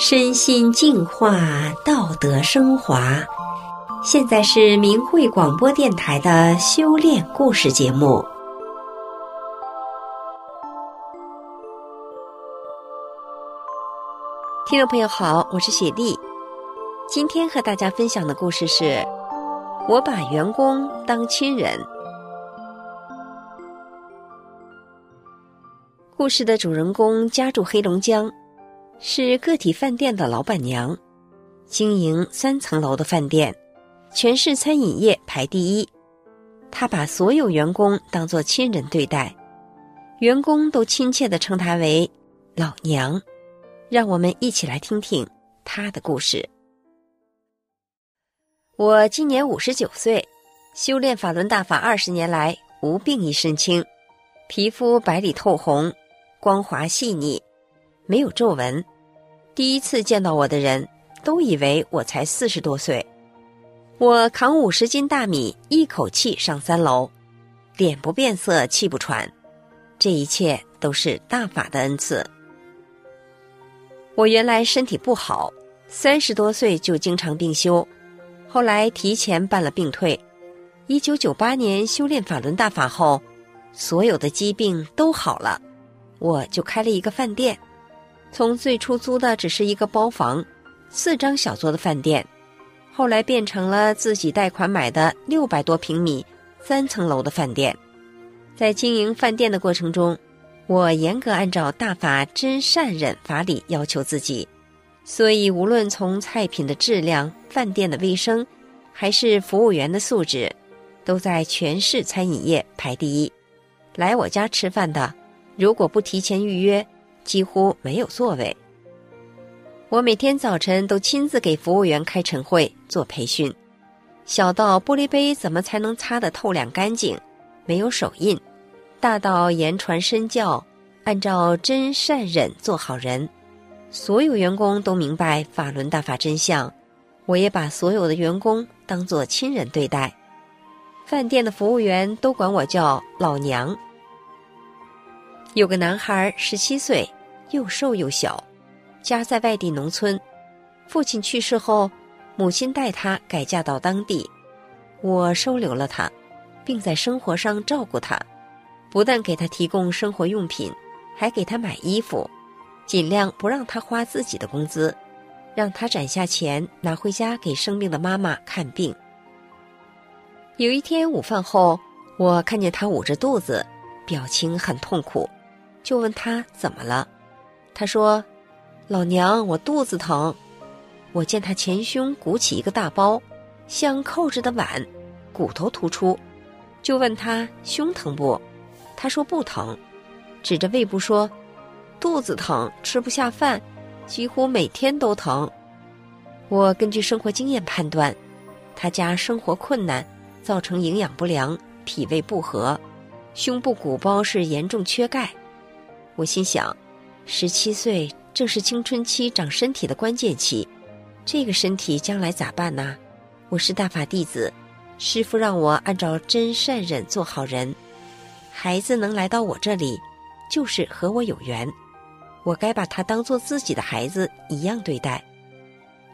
身心净化，道德升华。现在是明慧广播电台的修炼故事节目。听众朋友好，我是雪莉。今天和大家分享的故事是：我把员工当亲人。故事的主人公家住黑龙江。是个体饭店的老板娘，经营三层楼的饭店，全市餐饮业排第一。她把所有员工当作亲人对待，员工都亲切地称她为“老娘”。让我们一起来听听她的故事。我今年五十九岁，修炼法轮大法二十年来，无病一身轻，皮肤白里透红，光滑细腻。没有皱纹，第一次见到我的人都以为我才四十多岁。我扛五十斤大米，一口气上三楼，脸不变色，气不喘，这一切都是大法的恩赐。我原来身体不好，三十多岁就经常病休，后来提前办了病退。一九九八年修炼法轮大法后，所有的疾病都好了，我就开了一个饭店。从最初租的只是一个包房，四张小桌的饭店，后来变成了自己贷款买的六百多平米、三层楼的饭店。在经营饭店的过程中，我严格按照大法真善忍法理要求自己，所以无论从菜品的质量、饭店的卫生，还是服务员的素质，都在全市餐饮业排第一。来我家吃饭的，如果不提前预约，几乎没有座位。我每天早晨都亲自给服务员开晨会做培训，小到玻璃杯怎么才能擦得透亮干净，没有手印；大到言传身教，按照真善忍做好人。所有员工都明白法轮大法真相，我也把所有的员工当做亲人对待。饭店的服务员都管我叫老娘。有个男孩十七岁。又瘦又小，家在外地农村，父亲去世后，母亲带他改嫁到当地，我收留了他，并在生活上照顾他，不但给他提供生活用品，还给他买衣服，尽量不让他花自己的工资，让他攒下钱拿回家给生病的妈妈看病。有一天午饭后，我看见他捂着肚子，表情很痛苦，就问他怎么了。他说：“老娘，我肚子疼。”我见他前胸鼓起一个大包，像扣着的碗，骨头突出，就问他胸疼不？他说不疼，指着胃部说：“肚子疼，吃不下饭，几乎每天都疼。”我根据生活经验判断，他家生活困难，造成营养不良、脾胃不和，胸部鼓包是严重缺钙。我心想。十七岁正是青春期长身体的关键期，这个身体将来咋办呢？我是大法弟子，师父让我按照真善忍做好人，孩子能来到我这里，就是和我有缘，我该把他当做自己的孩子一样对待。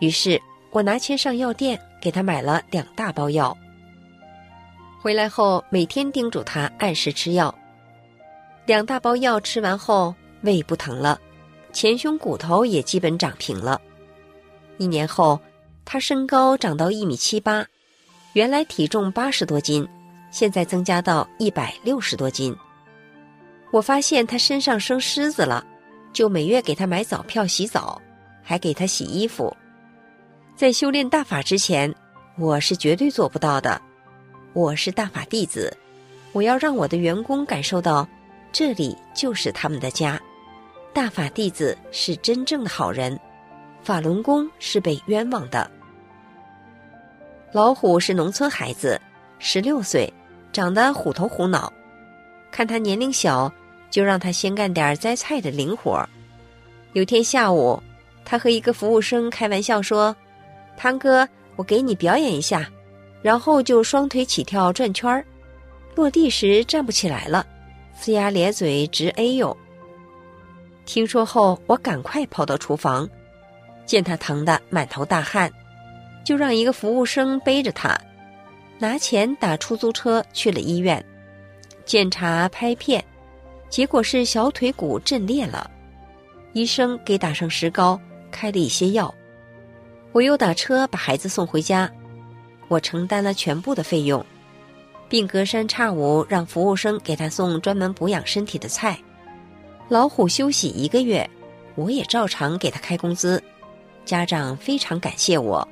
于是我拿钱上药店给他买了两大包药，回来后每天叮嘱他按时吃药，两大包药吃完后。胃不疼了，前胸骨头也基本长平了。一年后，他身高长到一米七八，原来体重八十多斤，现在增加到一百六十多斤。我发现他身上生虱子了，就每月给他买早票洗澡，还给他洗衣服。在修炼大法之前，我是绝对做不到的。我是大法弟子，我要让我的员工感受到，这里就是他们的家。大法弟子是真正的好人，法轮功是被冤枉的。老虎是农村孩子，十六岁，长得虎头虎脑。看他年龄小，就让他先干点摘菜的零活。有天下午，他和一个服务生开玩笑说：“汤哥，我给你表演一下。”然后就双腿起跳转圈儿，落地时站不起来了，呲牙咧嘴直哎呦。听说后，我赶快跑到厨房，见他疼得满头大汗，就让一个服务生背着他，拿钱打出租车去了医院，检查拍片，结果是小腿骨震裂了，医生给打上石膏，开了一些药。我又打车把孩子送回家，我承担了全部的费用，并隔三差五让服务生给他送专门补养身体的菜。老虎休息一个月，我也照常给他开工资。家长非常感谢我。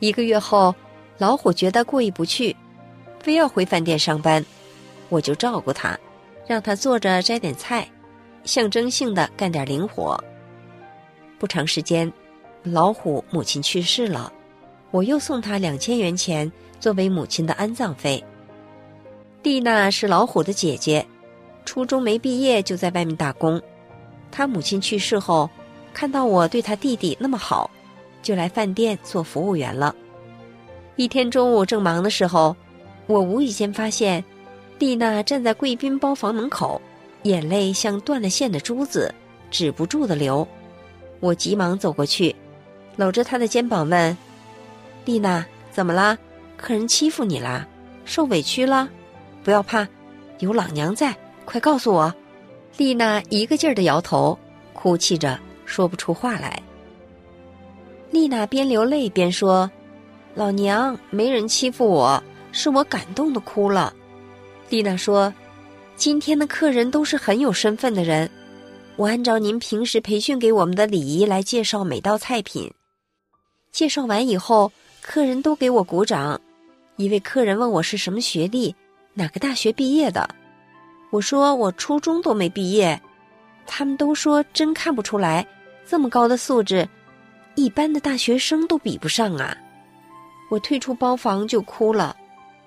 一个月后，老虎觉得过意不去，非要回饭店上班，我就照顾他，让他坐着摘点菜，象征性的干点零活。不长时间，老虎母亲去世了，我又送他两千元钱作为母亲的安葬费。蒂娜是老虎的姐姐，初中没毕业就在外面打工。他母亲去世后，看到我对他弟弟那么好，就来饭店做服务员了。一天中午正忙的时候，我无意间发现丽娜站在贵宾包房门口，眼泪像断了线的珠子，止不住的流。我急忙走过去。搂着她的肩膀问：“丽娜，怎么啦？客人欺负你啦？受委屈了？不要怕，有老娘在，快告诉我。”丽娜一个劲儿的摇头，哭泣着说不出话来。丽娜边流泪边说：“老娘没人欺负我，是我感动的哭了。”丽娜说：“今天的客人都是很有身份的人，我按照您平时培训给我们的礼仪来介绍每道菜品。”介绍完以后，客人都给我鼓掌。一位客人问我是什么学历，哪个大学毕业的。我说我初中都没毕业。他们都说真看不出来，这么高的素质，一般的大学生都比不上啊。我退出包房就哭了。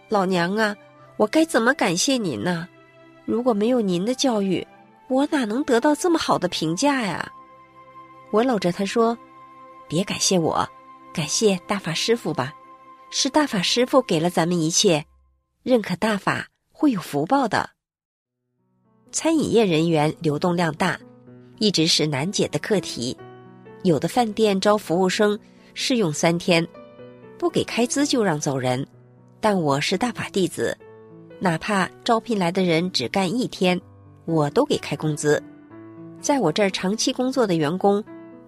老娘啊，我该怎么感谢您呢？如果没有您的教育，我哪能得到这么好的评价呀？我搂着他说：“别感谢我。”感谢大法师父吧，是大法师父给了咱们一切，认可大法会有福报的。餐饮业人员流动量大，一直是难解的课题。有的饭店招服务生试用三天，不给开资就让走人。但我是大法弟子，哪怕招聘来的人只干一天，我都给开工资。在我这儿长期工作的员工。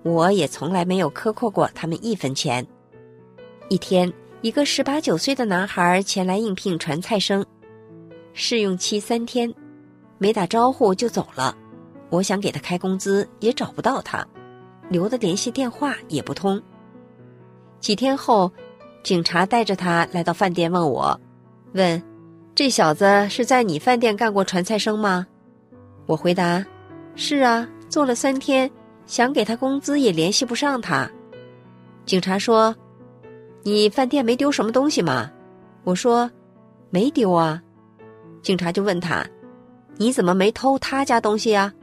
我也从来没有克扣过他们一分钱。一天，一个十八九岁的男孩前来应聘传菜生，试用期三天，没打招呼就走了。我想给他开工资，也找不到他，留的联系电话也不通。几天后，警察带着他来到饭店问我，问：“这小子是在你饭店干过传菜生吗？”我回答：“是啊，做了三天。”想给他工资也联系不上他，警察说：“你饭店没丢什么东西吗？”我说：“没丢啊。”警察就问他：“你怎么没偷他家东西呀？”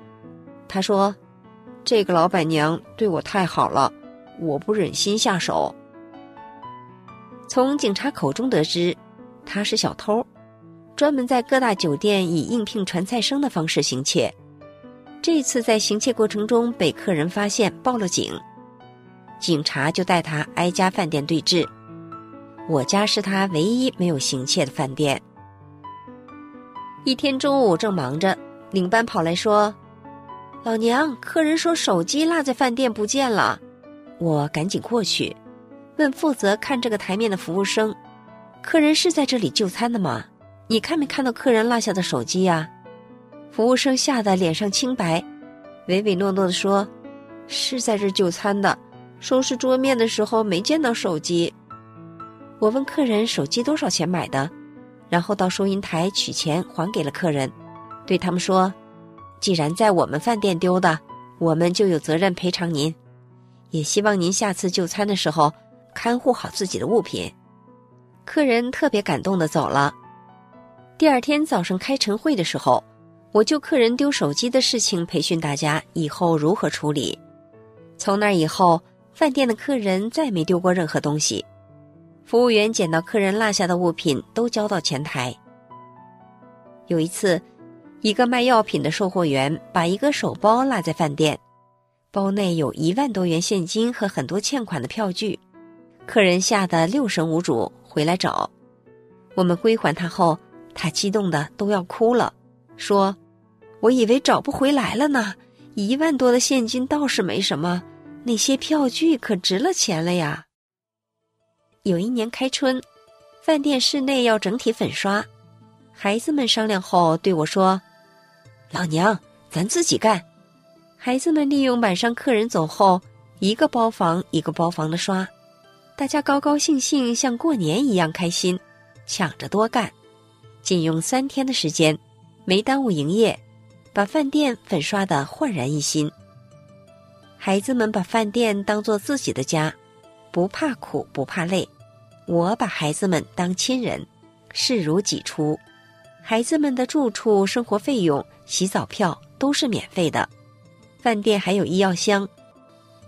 他说：“这个老板娘对我太好了，我不忍心下手。”从警察口中得知，他是小偷，专门在各大酒店以应聘传菜生的方式行窃。这次在行窃过程中被客人发现，报了警，警察就带他挨家饭店对质。我家是他唯一没有行窃的饭店。一天中午正忙着，领班跑来说：“老娘，客人说手机落在饭店不见了。”我赶紧过去，问负责看这个台面的服务生：“客人是在这里就餐的吗？你看没看到客人落下的手机呀？”服务生吓得脸上青白，唯唯诺诺地说：“是在这就餐的，收拾桌面的时候没见到手机。”我问客人手机多少钱买的，然后到收银台取钱还给了客人，对他们说：“既然在我们饭店丢的，我们就有责任赔偿您，也希望您下次就餐的时候看护好自己的物品。”客人特别感动的走了。第二天早上开晨会的时候。我就客人丢手机的事情培训大家以后如何处理。从那以后，饭店的客人再没丢过任何东西。服务员捡到客人落下的物品都交到前台。有一次，一个卖药品的售货员把一个手包落在饭店，包内有一万多元现金和很多欠款的票据。客人吓得六神无主，回来找我们归还他后，他激动得都要哭了，说：“我以为找不回来了呢，一万多的现金倒是没什么，那些票据可值了钱了呀。”有一年开春，饭店室内要整体粉刷，孩子们商量后对我说：“老娘，咱自己干。”孩子们利用晚上客人走后，一个包房一个包房的刷。大家高高兴兴，像过年一样开心，抢着多干。仅用三天的时间，没耽误营业，把饭店粉刷的焕然一新。孩子们把饭店当做自己的家，不怕苦不怕累。我把孩子们当亲人，视如己出。孩子们的住处、生活费用、洗澡票都是免费的。饭店还有医药箱，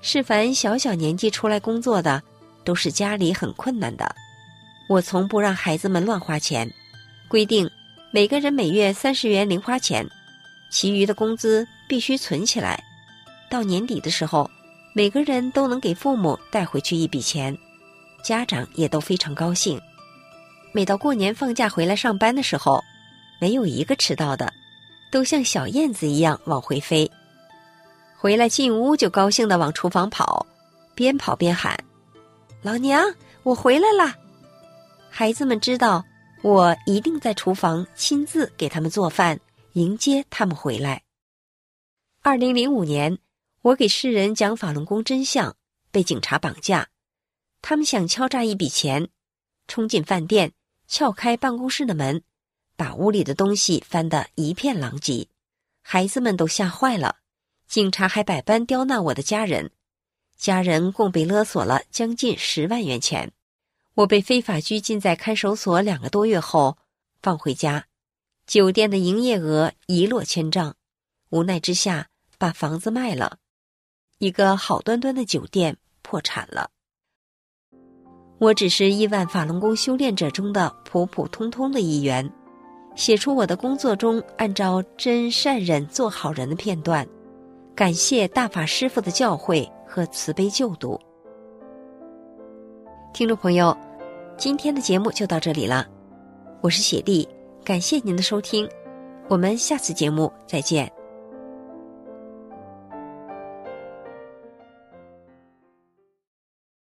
是凡小小年纪出来工作的。都是家里很困难的，我从不让孩子们乱花钱，规定每个人每月三十元零花钱，其余的工资必须存起来。到年底的时候，每个人都能给父母带回去一笔钱，家长也都非常高兴。每到过年放假回来上班的时候，没有一个迟到的，都像小燕子一样往回飞。回来进屋就高兴地往厨房跑，边跑边喊。老娘，我回来了。孩子们知道，我一定在厨房亲自给他们做饭，迎接他们回来。二零零五年，我给世人讲法轮功真相，被警察绑架。他们想敲诈一笔钱，冲进饭店，撬开办公室的门，把屋里的东西翻得一片狼藉。孩子们都吓坏了，警察还百般刁难我的家人。家人共被勒索了将近十万元钱，我被非法拘禁在看守所两个多月后放回家，酒店的营业额一落千丈，无奈之下把房子卖了，一个好端端的酒店破产了。我只是亿万法轮功修炼者中的普普通通的一员，写出我的工作中按照真善忍做好人的片段，感谢大法师父的教诲。和慈悲救度，听众朋友，今天的节目就到这里了。我是雪莉，感谢您的收听，我们下次节目再见。